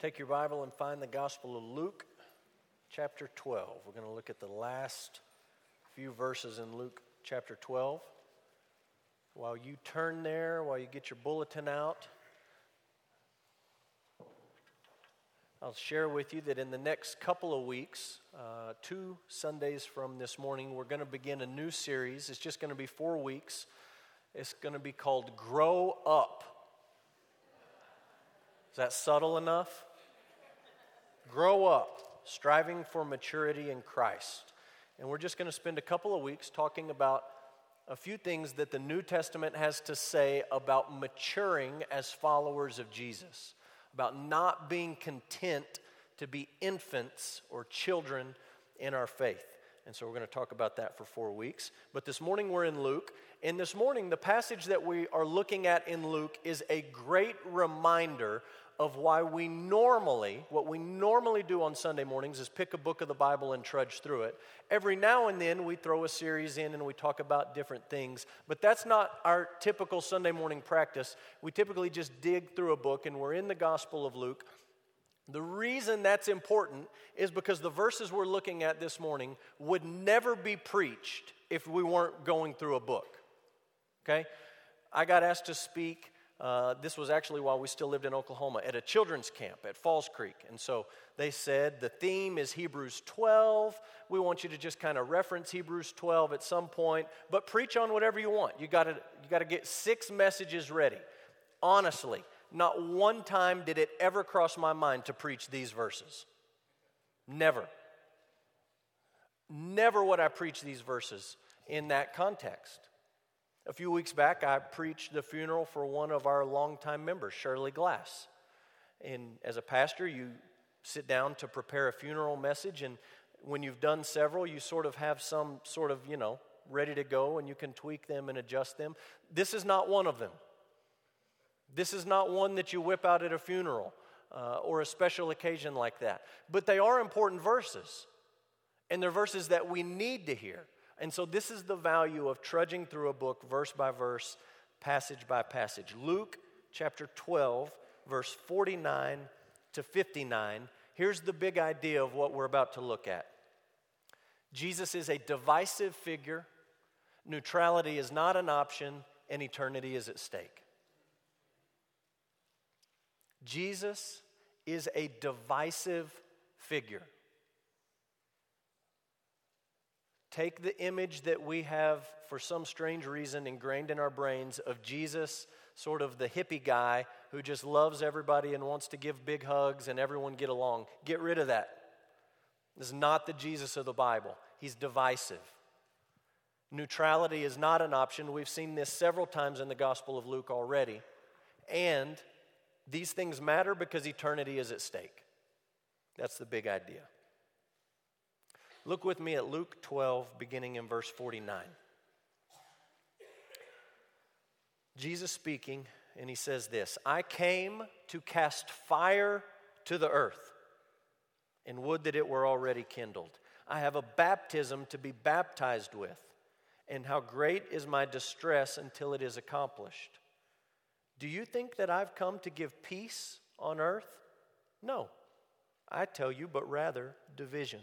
Take your Bible and find the Gospel of Luke, chapter 12. We're going to look at the last few verses in Luke chapter 12. While you turn there, while you get your bulletin out, I'll share with you that in the next couple of weeks, uh, two Sundays from this morning, we're going to begin a new series. It's just going to be four weeks. It's going to be called Grow Up. Is that subtle enough? Grow up, striving for maturity in Christ. And we're just going to spend a couple of weeks talking about a few things that the New Testament has to say about maturing as followers of Jesus, about not being content to be infants or children in our faith. And so we're going to talk about that for four weeks. But this morning we're in Luke. And this morning, the passage that we are looking at in Luke is a great reminder of why we normally, what we normally do on Sunday mornings is pick a book of the Bible and trudge through it. Every now and then we throw a series in and we talk about different things, but that's not our typical Sunday morning practice. We typically just dig through a book and we're in the Gospel of Luke. The reason that's important is because the verses we're looking at this morning would never be preached if we weren't going through a book. Okay? I got asked to speak uh, this was actually while we still lived in Oklahoma at a children's camp at Falls Creek. And so they said the theme is Hebrews 12. We want you to just kind of reference Hebrews 12 at some point, but preach on whatever you want. You got to you got to get six messages ready. Honestly, not one time did it ever cross my mind to preach these verses. Never. Never would I preach these verses in that context. A few weeks back, I preached the funeral for one of our longtime members, Shirley Glass. And as a pastor, you sit down to prepare a funeral message, and when you've done several, you sort of have some sort of, you know, ready to go, and you can tweak them and adjust them. This is not one of them. This is not one that you whip out at a funeral uh, or a special occasion like that. But they are important verses, and they're verses that we need to hear. And so, this is the value of trudging through a book verse by verse, passage by passage. Luke chapter 12, verse 49 to 59. Here's the big idea of what we're about to look at Jesus is a divisive figure, neutrality is not an option, and eternity is at stake. Jesus is a divisive figure. Take the image that we have, for some strange reason, ingrained in our brains of Jesus, sort of the hippie guy who just loves everybody and wants to give big hugs and everyone get along. Get rid of that. This is not the Jesus of the Bible. He's divisive. Neutrality is not an option. We've seen this several times in the Gospel of Luke already. And these things matter because eternity is at stake. That's the big idea. Look with me at Luke 12, beginning in verse 49. Jesus speaking, and he says this I came to cast fire to the earth, and would that it were already kindled. I have a baptism to be baptized with, and how great is my distress until it is accomplished. Do you think that I've come to give peace on earth? No, I tell you, but rather division.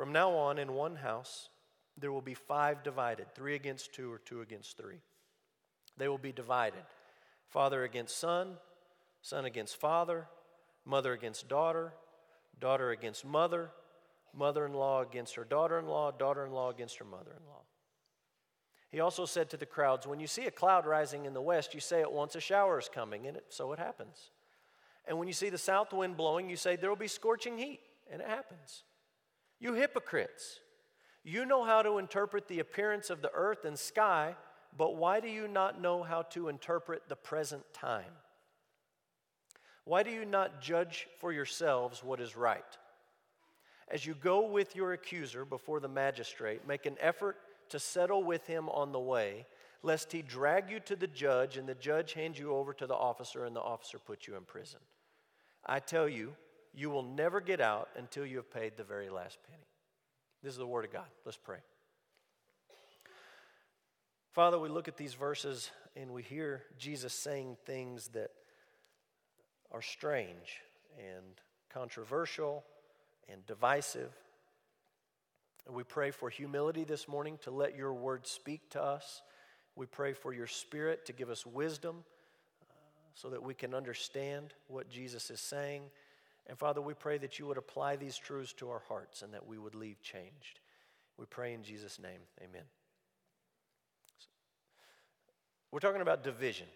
From now on, in one house, there will be five divided three against two, or two against three. They will be divided father against son, son against father, mother against daughter, daughter against mother, mother in law against her daughter in law, daughter in law against her mother in law. He also said to the crowds, When you see a cloud rising in the west, you say at once a shower is coming, and it, so it happens. And when you see the south wind blowing, you say there will be scorching heat, and it happens. You hypocrites! You know how to interpret the appearance of the earth and sky, but why do you not know how to interpret the present time? Why do you not judge for yourselves what is right? As you go with your accuser before the magistrate, make an effort to settle with him on the way, lest he drag you to the judge and the judge hand you over to the officer and the officer put you in prison. I tell you, you will never get out until you have paid the very last penny. This is the Word of God. Let's pray. Father, we look at these verses and we hear Jesus saying things that are strange and controversial and divisive. We pray for humility this morning to let your word speak to us. We pray for your spirit to give us wisdom uh, so that we can understand what Jesus is saying. And Father, we pray that you would apply these truths to our hearts and that we would leave changed. We pray in Jesus' name. Amen. We're talking about division,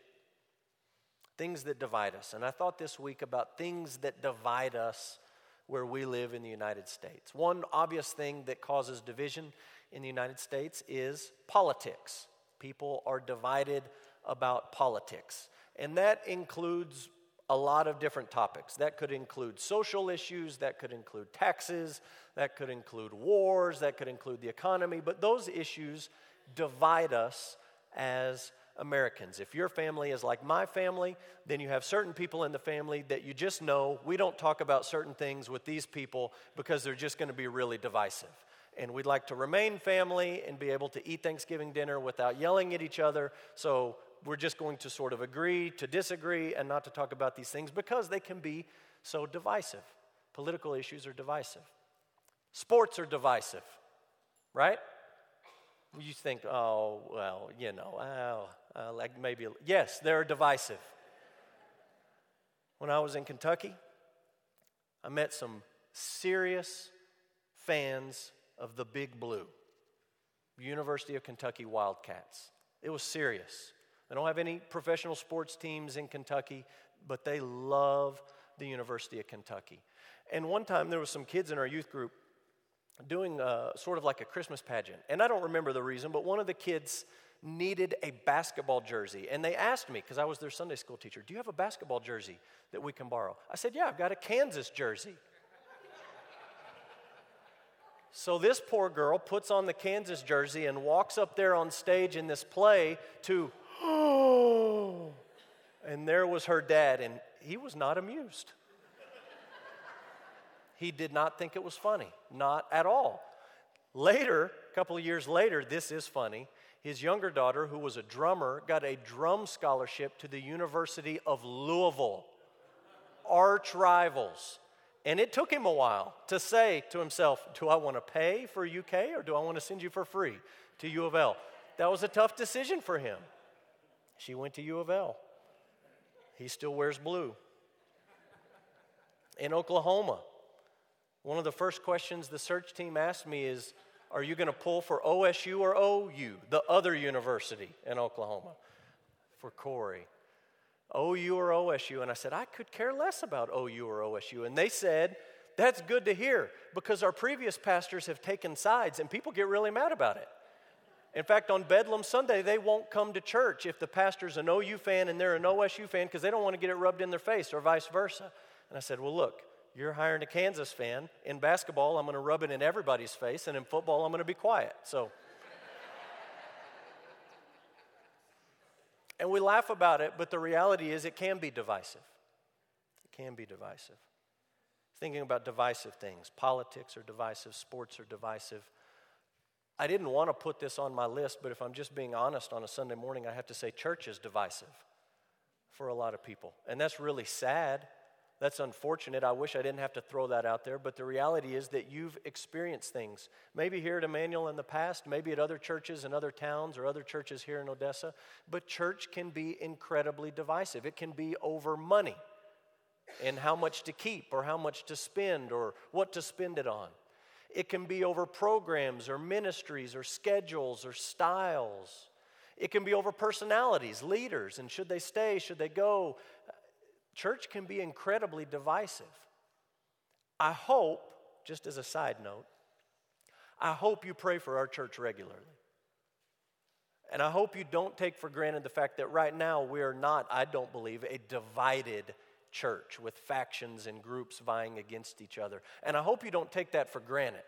things that divide us. And I thought this week about things that divide us where we live in the United States. One obvious thing that causes division in the United States is politics. People are divided about politics. And that includes a lot of different topics. That could include social issues, that could include taxes, that could include wars, that could include the economy, but those issues divide us as Americans. If your family is like my family, then you have certain people in the family that you just know we don't talk about certain things with these people because they're just going to be really divisive. And we'd like to remain family and be able to eat Thanksgiving dinner without yelling at each other. So we're just going to sort of agree to disagree and not to talk about these things because they can be so divisive. Political issues are divisive, sports are divisive, right? You think, oh, well, you know, oh, uh, like maybe, yes, they're divisive. When I was in Kentucky, I met some serious fans of the Big Blue, University of Kentucky Wildcats. It was serious. They don't have any professional sports teams in Kentucky, but they love the University of Kentucky. And one time there was some kids in our youth group doing a, uh, sort of like a Christmas pageant. And I don't remember the reason, but one of the kids needed a basketball jersey. And they asked me, because I was their Sunday school teacher, Do you have a basketball jersey that we can borrow? I said, Yeah, I've got a Kansas jersey. so this poor girl puts on the Kansas jersey and walks up there on stage in this play to, and there was her dad, and he was not amused. He did not think it was funny, not at all. Later, a couple of years later, this is funny. His younger daughter, who was a drummer, got a drum scholarship to the University of Louisville. Arch rivals. And it took him a while to say to himself, Do I want to pay for UK or do I want to send you for free to U of L? That was a tough decision for him. She went to U of L. He still wears blue. In Oklahoma, one of the first questions the search team asked me is Are you going to pull for OSU or OU, the other university in Oklahoma? For Corey. OU or OSU? And I said, I could care less about OU or OSU. And they said, That's good to hear because our previous pastors have taken sides and people get really mad about it. In fact, on Bedlam Sunday, they won't come to church if the pastor's an OU fan and they're an OSU fan because they don't want to get it rubbed in their face or vice versa. And I said, Well, look, you're hiring a Kansas fan. In basketball, I'm going to rub it in everybody's face, and in football, I'm going to be quiet. So. and we laugh about it, but the reality is it can be divisive. It can be divisive. Thinking about divisive things, politics are divisive, sports are divisive. I didn't want to put this on my list, but if I'm just being honest on a Sunday morning, I have to say church is divisive for a lot of people. And that's really sad that's unfortunate. I wish I didn't have to throw that out there, but the reality is that you've experienced things. Maybe here at Emmanuel in the past, maybe at other churches in other towns or other churches here in Odessa, but church can be incredibly divisive. It can be over money and how much to keep or how much to spend or what to spend it on. It can be over programs or ministries or schedules or styles. It can be over personalities, leaders, and should they stay, should they go, Church can be incredibly divisive. I hope, just as a side note, I hope you pray for our church regularly. And I hope you don't take for granted the fact that right now we are not, I don't believe, a divided church with factions and groups vying against each other. And I hope you don't take that for granted.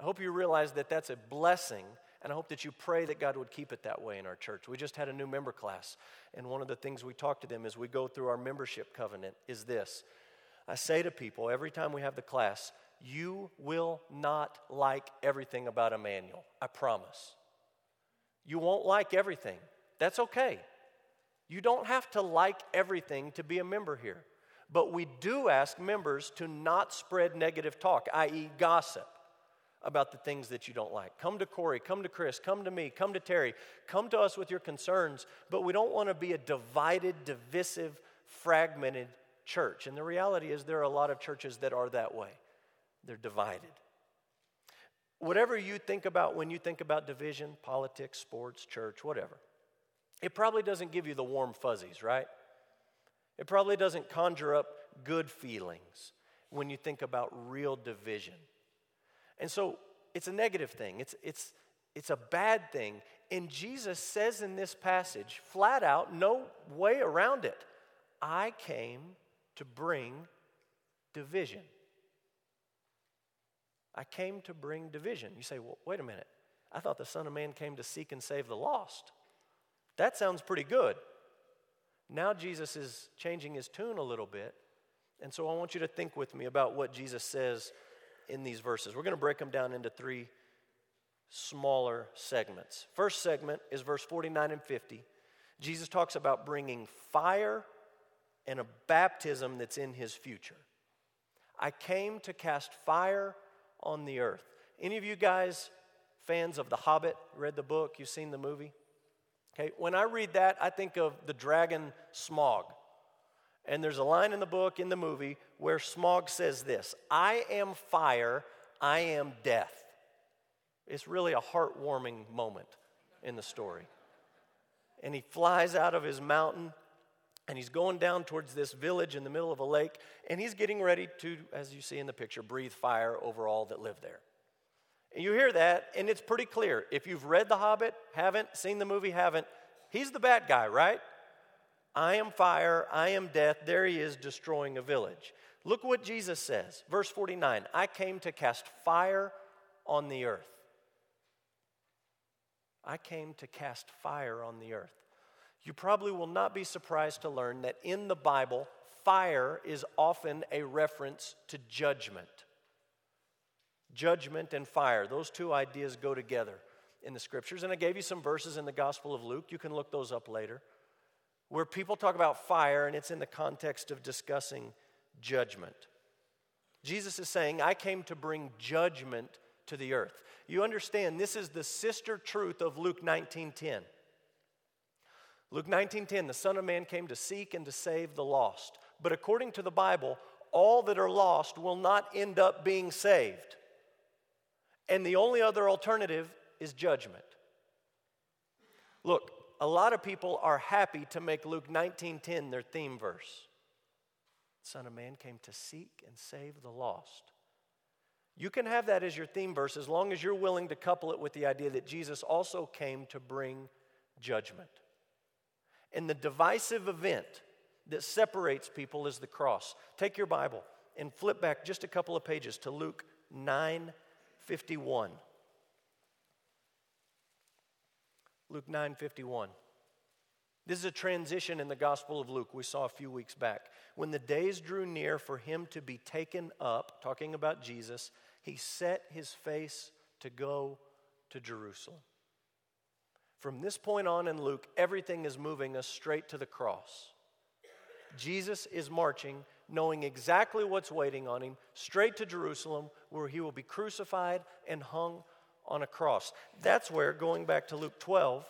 I hope you realize that that's a blessing and I hope that you pray that God would keep it that way in our church. We just had a new member class, and one of the things we talk to them as we go through our membership covenant is this. I say to people every time we have the class, you will not like everything about Emmanuel. I promise. You won't like everything. That's okay. You don't have to like everything to be a member here. But we do ask members to not spread negative talk, i.e., gossip about the things that you don't like. Come to Corey, come to Chris, come to me, come to Terry, come to us with your concerns, but we don't want to be a divided, divisive, fragmented church. And the reality is, there are a lot of churches that are that way, they're divided. Whatever you think about when you think about division, politics, sports, church, whatever, it probably doesn't give you the warm fuzzies, right? It probably doesn't conjure up good feelings when you think about real division. And so it's a negative thing, it's, it's, it's a bad thing. And Jesus says in this passage, flat out, no way around it, I came to bring division. I came to bring division. You say, well, wait a minute. I thought the Son of Man came to seek and save the lost. That sounds pretty good. Now Jesus is changing his tune a little bit. And so I want you to think with me about what Jesus says in these verses. We're going to break them down into three smaller segments. First segment is verse 49 and 50. Jesus talks about bringing fire and a baptism that's in his future. I came to cast fire on the earth. Any of you guys fans of The Hobbit? Read the book? You've seen the movie? Okay, when I read that, I think of the dragon Smaug. And there's a line in the book, in the movie, where Smaug says this I am fire, I am death. It's really a heartwarming moment in the story. And he flies out of his mountain and he's going down towards this village in the middle of a lake, and he's getting ready to, as you see in the picture, breathe fire over all that live there. You hear that, and it's pretty clear. If you've read The Hobbit, haven't, seen the movie, haven't, he's the bad guy, right? I am fire, I am death. There he is destroying a village. Look what Jesus says. Verse 49 I came to cast fire on the earth. I came to cast fire on the earth. You probably will not be surprised to learn that in the Bible, fire is often a reference to judgment. Judgment and fire, those two ideas go together in the scriptures. And I gave you some verses in the Gospel of Luke. You can look those up later, where people talk about fire and it's in the context of discussing judgment. Jesus is saying, I came to bring judgment to the earth. You understand, this is the sister truth of Luke 19 10. Luke 19:10 the son of man came to seek and to save the lost. But according to the Bible, all that are lost will not end up being saved. And the only other alternative is judgment. Look, a lot of people are happy to make Luke 19:10 their theme verse. Son of man came to seek and save the lost. You can have that as your theme verse as long as you're willing to couple it with the idea that Jesus also came to bring judgment. And the divisive event that separates people is the cross. Take your Bible and flip back just a couple of pages to Luke 9 51. Luke 9 51. This is a transition in the Gospel of Luke we saw a few weeks back. When the days drew near for him to be taken up, talking about Jesus, he set his face to go to Jerusalem. From this point on in Luke, everything is moving us straight to the cross. Jesus is marching, knowing exactly what's waiting on him, straight to Jerusalem, where he will be crucified and hung on a cross. That's where, going back to Luke 12,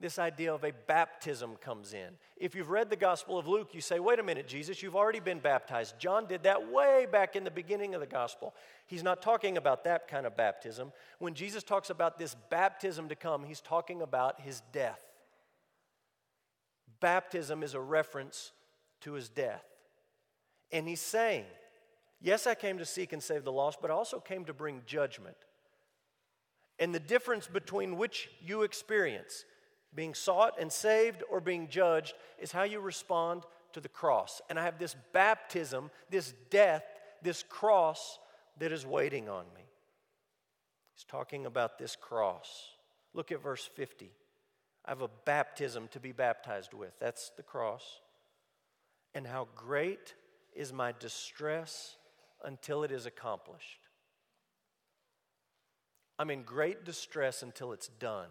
this idea of a baptism comes in. If you've read the Gospel of Luke, you say, wait a minute, Jesus, you've already been baptized. John did that way back in the beginning of the Gospel. He's not talking about that kind of baptism. When Jesus talks about this baptism to come, he's talking about his death. Baptism is a reference to his death. And he's saying, Yes, I came to seek and save the lost, but I also came to bring judgment. And the difference between which you experience, being sought and saved or being judged is how you respond to the cross. And I have this baptism, this death, this cross that is waiting on me. He's talking about this cross. Look at verse 50. I have a baptism to be baptized with. That's the cross. And how great is my distress until it is accomplished. I'm in great distress until it's done.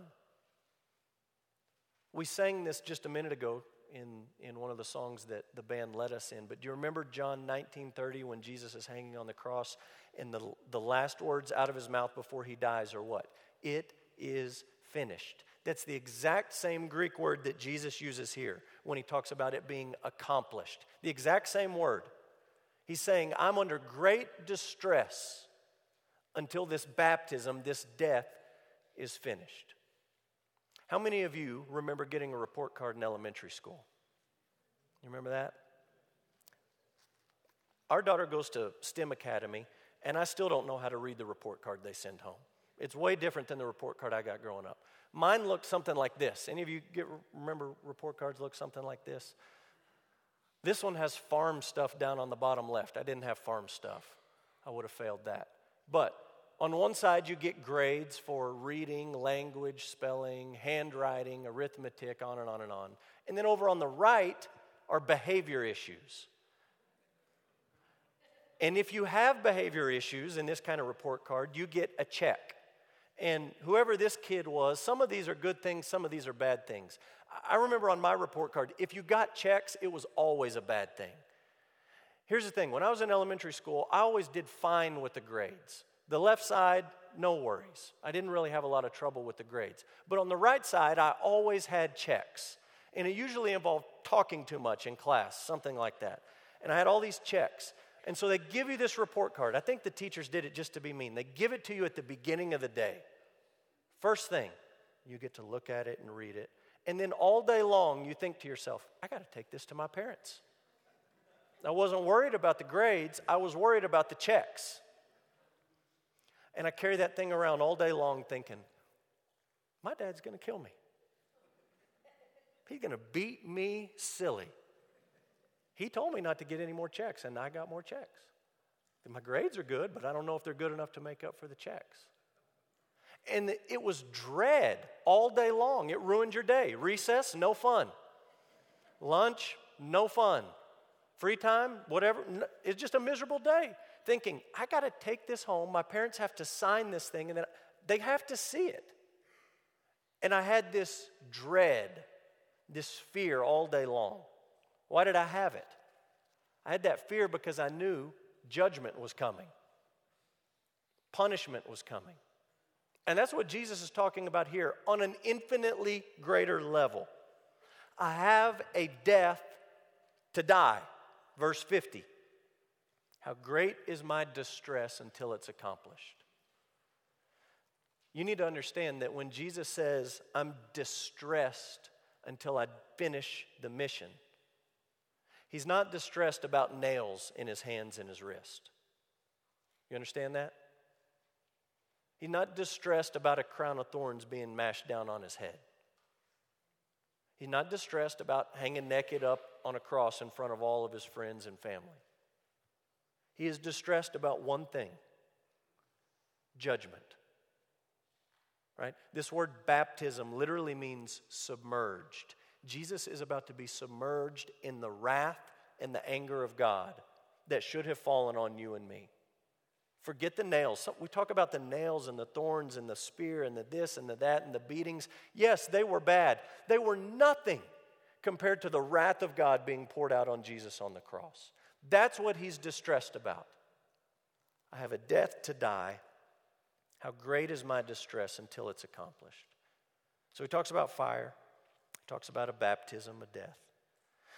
We sang this just a minute ago in, in one of the songs that the band led us in. But do you remember John 19:30 when Jesus is hanging on the cross and the, the last words out of his mouth before he dies are what? It is finished. That's the exact same Greek word that Jesus uses here when he talks about it being accomplished. The exact same word. He's saying, I'm under great distress until this baptism, this death, is finished. How many of you remember getting a report card in elementary school? You remember that? Our daughter goes to STEM Academy, and I still don't know how to read the report card they send home. It's way different than the report card I got growing up. Mine looked something like this. Any of you get, remember report cards look something like this? This one has farm stuff down on the bottom left. I didn't have farm stuff. I would have failed that. But on one side, you get grades for reading, language, spelling, handwriting, arithmetic, on and on and on. And then over on the right are behavior issues. And if you have behavior issues in this kind of report card, you get a check. And whoever this kid was, some of these are good things, some of these are bad things. I remember on my report card, if you got checks, it was always a bad thing. Here's the thing when I was in elementary school, I always did fine with the grades. The left side, no worries. I didn't really have a lot of trouble with the grades. But on the right side, I always had checks. And it usually involved talking too much in class, something like that. And I had all these checks. And so they give you this report card. I think the teachers did it just to be mean. They give it to you at the beginning of the day. First thing, you get to look at it and read it. And then all day long, you think to yourself, I got to take this to my parents. I wasn't worried about the grades, I was worried about the checks. And I carry that thing around all day long thinking, my dad's going to kill me. He's going to beat me silly. He told me not to get any more checks, and I got more checks. My grades are good, but I don't know if they're good enough to make up for the checks. And it was dread all day long. It ruined your day. Recess, no fun. Lunch, no fun. Free time, whatever. It's just a miserable day thinking, I got to take this home. My parents have to sign this thing, and then they have to see it. And I had this dread, this fear all day long. Why did I have it? I had that fear because I knew judgment was coming, punishment was coming. And that's what Jesus is talking about here on an infinitely greater level. I have a death to die. Verse 50. How great is my distress until it's accomplished. You need to understand that when Jesus says, I'm distressed until I finish the mission, he's not distressed about nails in his hands and his wrist. You understand that? He's not distressed about a crown of thorns being mashed down on his head. He's not distressed about hanging naked up on a cross in front of all of his friends and family. He is distressed about one thing judgment. Right? This word baptism literally means submerged. Jesus is about to be submerged in the wrath and the anger of God that should have fallen on you and me. Forget the nails. We talk about the nails and the thorns and the spear and the this and the that and the beatings. Yes, they were bad. They were nothing compared to the wrath of God being poured out on Jesus on the cross. That's what he's distressed about. I have a death to die. How great is my distress until it's accomplished? So he talks about fire, talks about a baptism, a death.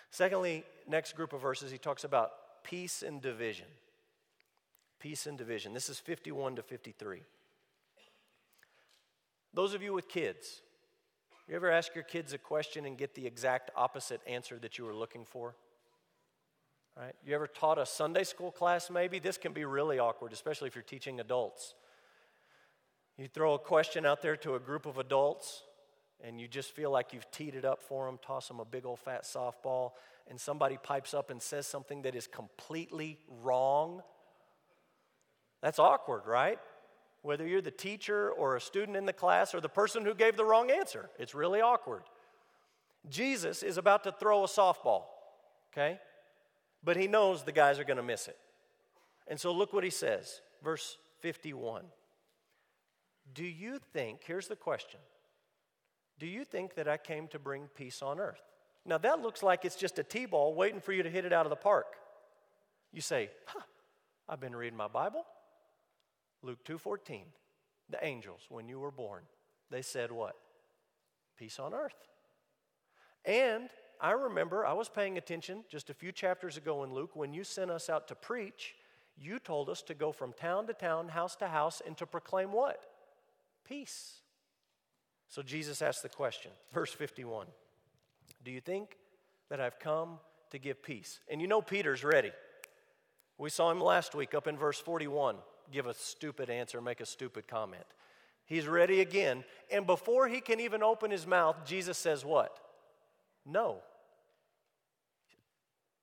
Secondly, next group of verses, he talks about peace and division. Peace and division. This is 51 to 53. Those of you with kids, you ever ask your kids a question and get the exact opposite answer that you were looking for? Right? You ever taught a Sunday school class maybe? This can be really awkward, especially if you're teaching adults. You throw a question out there to a group of adults, and you just feel like you've teed it up for them, toss them a big old fat softball, and somebody pipes up and says something that is completely wrong. That's awkward, right? Whether you're the teacher or a student in the class or the person who gave the wrong answer, it's really awkward. Jesus is about to throw a softball, okay? but he knows the guys are going to miss it. And so look what he says, verse 51. Do you think, here's the question Do you think that I came to bring peace on earth? Now that looks like it's just a T ball waiting for you to hit it out of the park. You say, huh, I've been reading my Bible. Luke 2:14. The angels, when you were born, they said what? Peace on earth. And I remember I was paying attention just a few chapters ago in Luke when you sent us out to preach, you told us to go from town to town, house to house, and to proclaim what? Peace. So Jesus asked the question, verse 51 Do you think that I've come to give peace? And you know Peter's ready. We saw him last week up in verse 41 give a stupid answer, make a stupid comment. He's ready again. And before he can even open his mouth, Jesus says, What? No.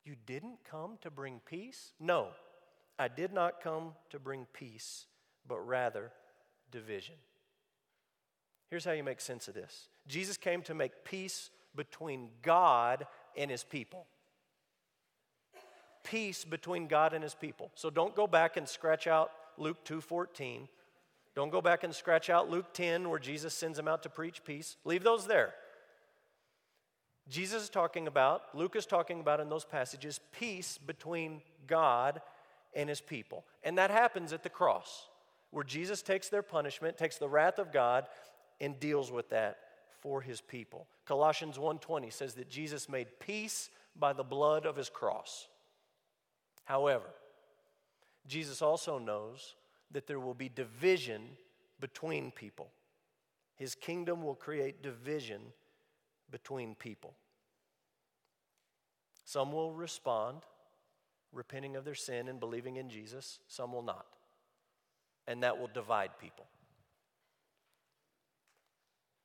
You didn't come to bring peace? No, I did not come to bring peace, but rather division. Here's how you make sense of this Jesus came to make peace between God and his people. Peace between God and his people. So don't go back and scratch out Luke 2:14. Don't go back and scratch out Luke 10 where Jesus sends him out to preach peace. Leave those there. Jesus is talking about, Luke is talking about in those passages, peace between God and his people. And that happens at the cross, where Jesus takes their punishment, takes the wrath of God, and deals with that for his people. Colossians 1:20 says that Jesus made peace by the blood of his cross. However, Jesus also knows that there will be division between people. His kingdom will create division between people. Some will respond, repenting of their sin and believing in Jesus, some will not. And that will divide people.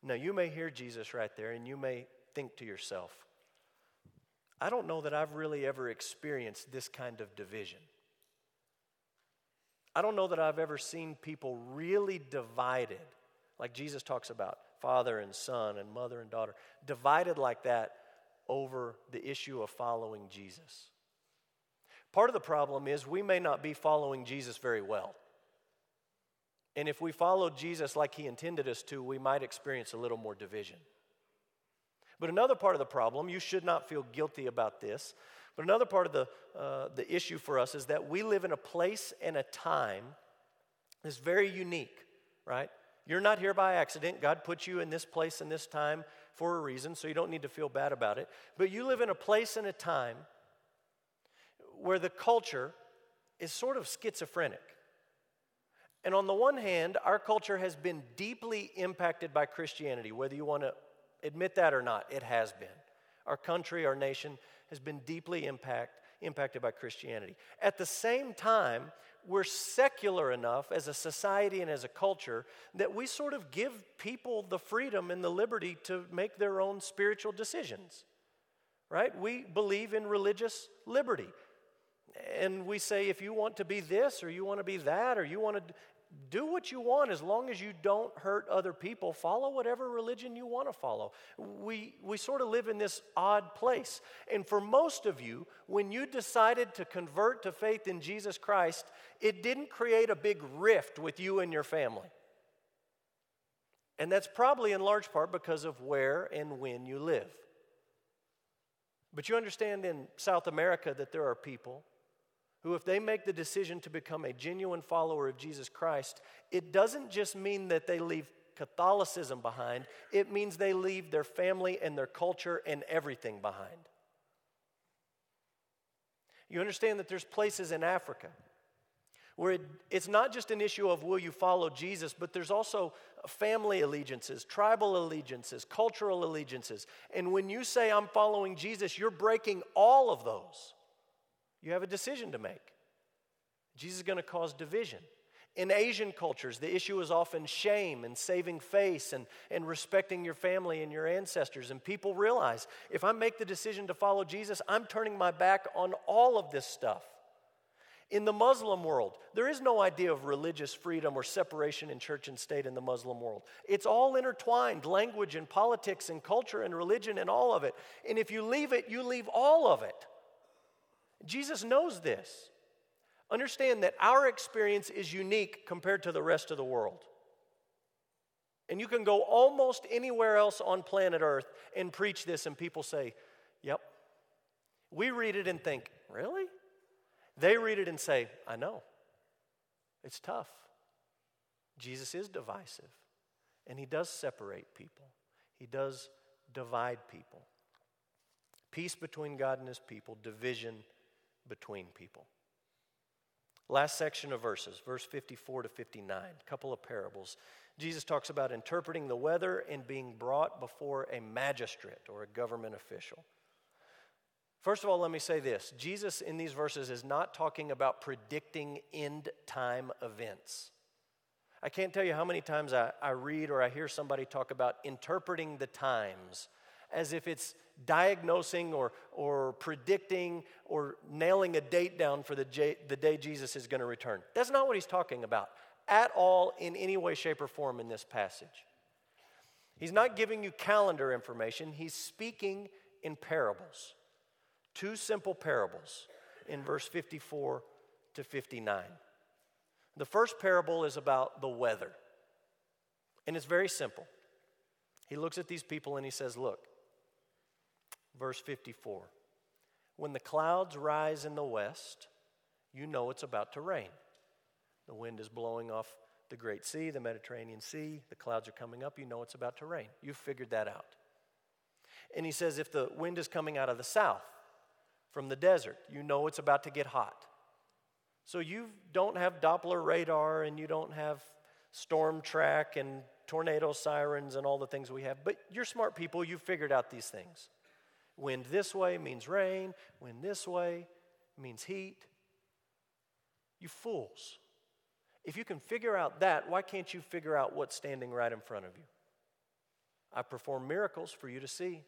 Now, you may hear Jesus right there, and you may think to yourself, I don't know that I've really ever experienced this kind of division. I don't know that I've ever seen people really divided, like Jesus talks about father and son and mother and daughter, divided like that over the issue of following Jesus. Part of the problem is we may not be following Jesus very well. And if we followed Jesus like he intended us to, we might experience a little more division. But another part of the problem, you should not feel guilty about this, but another part of the, uh, the issue for us is that we live in a place and a time that's very unique, right? You're not here by accident. God put you in this place and this time for a reason, so you don't need to feel bad about it. But you live in a place and a time where the culture is sort of schizophrenic. And on the one hand, our culture has been deeply impacted by Christianity, whether you want to admit that or not, it has been. Our country, our nation has been deeply impact, impacted by Christianity. At the same time, we're secular enough as a society and as a culture that we sort of give people the freedom and the liberty to make their own spiritual decisions. Right? We believe in religious liberty. And we say if you want to be this or you want to be that or you want to do what you want as long as you don't hurt other people. Follow whatever religion you want to follow. We, we sort of live in this odd place. And for most of you, when you decided to convert to faith in Jesus Christ, it didn't create a big rift with you and your family. And that's probably in large part because of where and when you live. But you understand in South America that there are people who, if they make the decision to become a genuine follower of Jesus Christ, it doesn't just mean that they leave Catholicism behind, it means they leave their family and their culture and everything behind. You understand that there's places in Africa where it, it's not just an issue of will you follow Jesus, but there's also family allegiances, tribal allegiances, cultural allegiances. And when you say, I'm following Jesus, you're breaking all of those. You have a decision to make. Jesus is going to cause division. In Asian cultures, the issue is often shame and saving face and, and respecting your family and your ancestors. And people realize if I make the decision to follow Jesus, I'm turning my back on all of this stuff. In the Muslim world, there is no idea of religious freedom or separation in church and state in the Muslim world. It's all intertwined language and politics and culture and religion and all of it. And if you leave it, you leave all of it. Jesus knows this. Understand that our experience is unique compared to the rest of the world. And you can go almost anywhere else on planet Earth and preach this, and people say, Yep. We read it and think, Really? They read it and say, I know. It's tough. Jesus is divisive, and he does separate people, he does divide people. Peace between God and his people, division between people. Last section of verses, verse 54 to 59, a couple of parables. Jesus talks about interpreting the weather and being brought before a magistrate or a government official. First of all, let me say this Jesus in these verses is not talking about predicting end time events. I can't tell you how many times I, I read or I hear somebody talk about interpreting the times as if it's diagnosing or, or predicting or nailing a date down for the, J, the day Jesus is going to return. That's not what he's talking about at all in any way, shape, or form in this passage. He's not giving you calendar information, he's speaking in parables. Two simple parables in verse 54 to 59. The first parable is about the weather, and it's very simple. He looks at these people and he says, Look, verse 54 When the clouds rise in the west, you know it's about to rain. The wind is blowing off the Great Sea, the Mediterranean Sea. The clouds are coming up. You know it's about to rain. You've figured that out. And he says, if the wind is coming out of the south from the desert, you know it's about to get hot. So you don't have Doppler radar and you don't have storm track and tornado sirens and all the things we have, but you're smart people. You've figured out these things. Wind this way means rain, wind this way means heat. You fools. If you can figure out that, why can't you figure out what's standing right in front of you? I've performed miracles for you to see.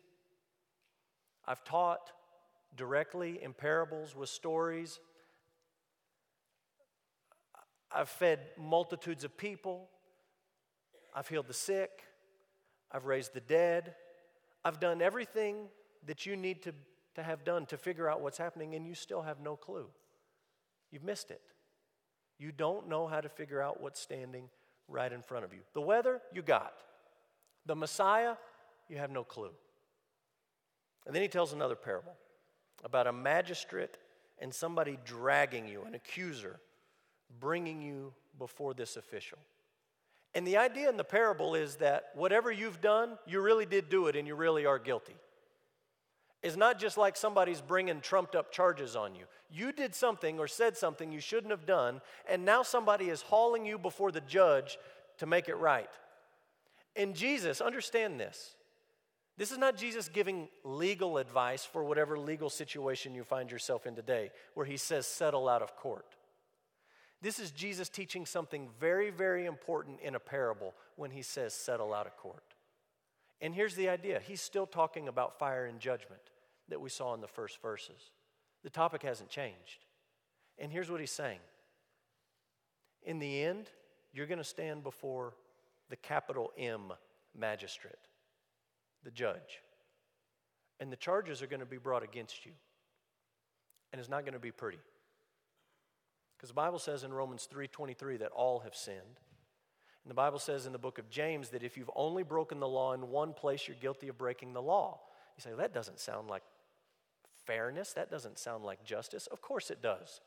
I've taught directly in parables with stories. I've fed multitudes of people. I've healed the sick. I've raised the dead. I've done everything that you need to, to have done to figure out what's happening, and you still have no clue. You've missed it. You don't know how to figure out what's standing right in front of you. The weather, you got. The Messiah, you have no clue. And then he tells another parable about a magistrate and somebody dragging you, an accuser, bringing you before this official. And the idea in the parable is that whatever you've done, you really did do it and you really are guilty is not just like somebody's bringing trumped up charges on you. You did something or said something you shouldn't have done, and now somebody is hauling you before the judge to make it right. And Jesus, understand this. This is not Jesus giving legal advice for whatever legal situation you find yourself in today, where he says, settle out of court. This is Jesus teaching something very, very important in a parable when he says, settle out of court. And here's the idea He's still talking about fire and judgment that we saw in the first verses. The topic hasn't changed. And here's what he's saying In the end, you're going to stand before the capital M magistrate, the judge. And the charges are going to be brought against you. And it's not going to be pretty. Because the Bible says in Romans 3:23 that all have sinned. And the Bible says in the book of James that if you've only broken the law in one place, you're guilty of breaking the law. You say, that doesn't sound like fairness. That doesn't sound like justice. Of course it does.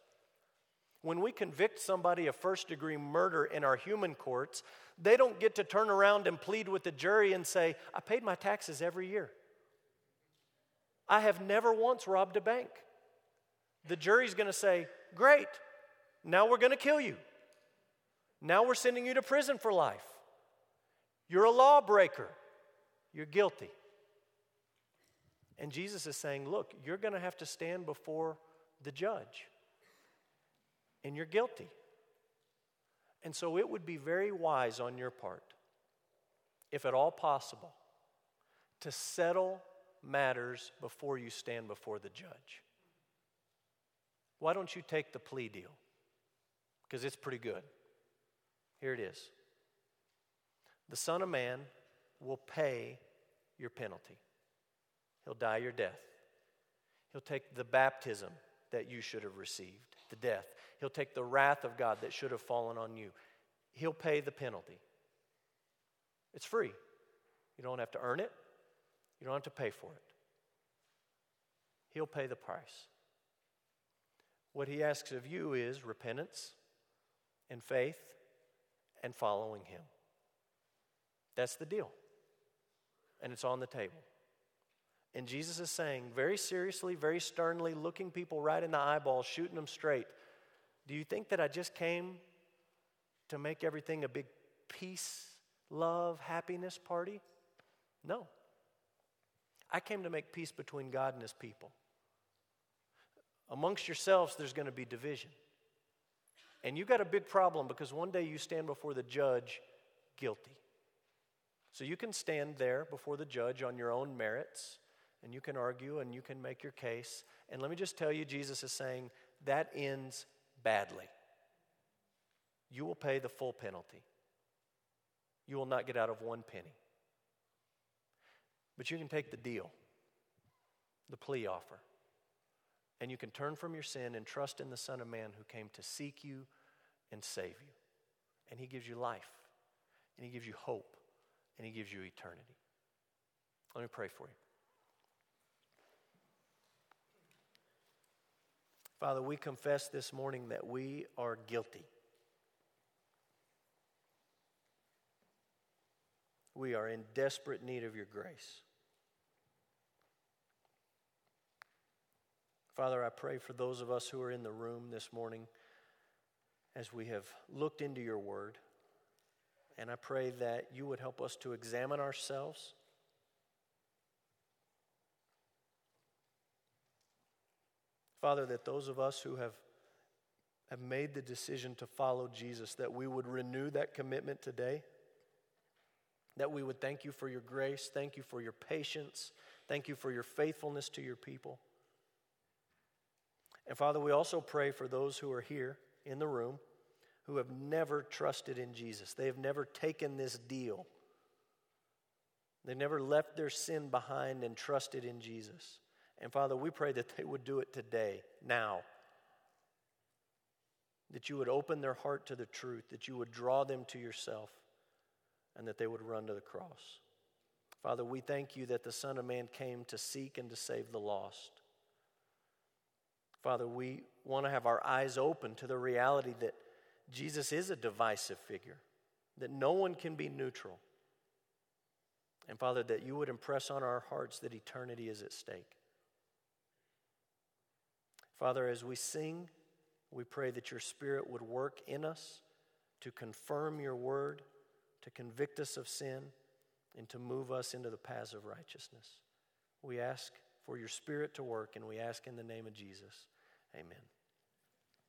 When we convict somebody of first degree murder in our human courts, they don't get to turn around and plead with the jury and say, I paid my taxes every year. I have never once robbed a bank. The jury's going to say, Great, now we're going to kill you. Now we're sending you to prison for life. You're a lawbreaker. You're guilty. And Jesus is saying, Look, you're going to have to stand before the judge, and you're guilty. And so it would be very wise on your part, if at all possible, to settle matters before you stand before the judge. Why don't you take the plea deal? Because it's pretty good. Here it is The Son of Man will pay your penalty. He'll die your death. He'll take the baptism that you should have received, the death. He'll take the wrath of God that should have fallen on you. He'll pay the penalty. It's free. You don't have to earn it, you don't have to pay for it. He'll pay the price. What He asks of you is repentance and faith and following Him. That's the deal. And it's on the table. And Jesus is saying, very seriously, very sternly, looking people right in the eyeball, shooting them straight, Do you think that I just came to make everything a big peace, love, happiness party? No. I came to make peace between God and His people. Amongst yourselves, there's going to be division. And you got a big problem because one day you stand before the judge guilty. So you can stand there before the judge on your own merits and you can argue and you can make your case. And let me just tell you, Jesus is saying that ends badly. You will pay the full penalty. You will not get out of one penny. But you can take the deal, the plea offer, and you can turn from your sin and trust in the Son of Man who came to seek you and save you. And He gives you life, and He gives you hope, and He gives you eternity. Let me pray for you. Father, we confess this morning that we are guilty. We are in desperate need of your grace. Father, I pray for those of us who are in the room this morning as we have looked into your word. And I pray that you would help us to examine ourselves Father, that those of us who have, have made the decision to follow Jesus, that we would renew that commitment today, that we would thank you for your grace, thank you for your patience, thank you for your faithfulness to your people. And Father, we also pray for those who are here in the room who have never trusted in Jesus. They have never taken this deal. They never left their sin behind and trusted in Jesus. And Father, we pray that they would do it today, now. That you would open their heart to the truth, that you would draw them to yourself, and that they would run to the cross. Father, we thank you that the Son of Man came to seek and to save the lost. Father, we want to have our eyes open to the reality that Jesus is a divisive figure, that no one can be neutral. And Father, that you would impress on our hearts that eternity is at stake. Father, as we sing, we pray that your Spirit would work in us to confirm your word, to convict us of sin, and to move us into the paths of righteousness. We ask for your Spirit to work, and we ask in the name of Jesus. Amen.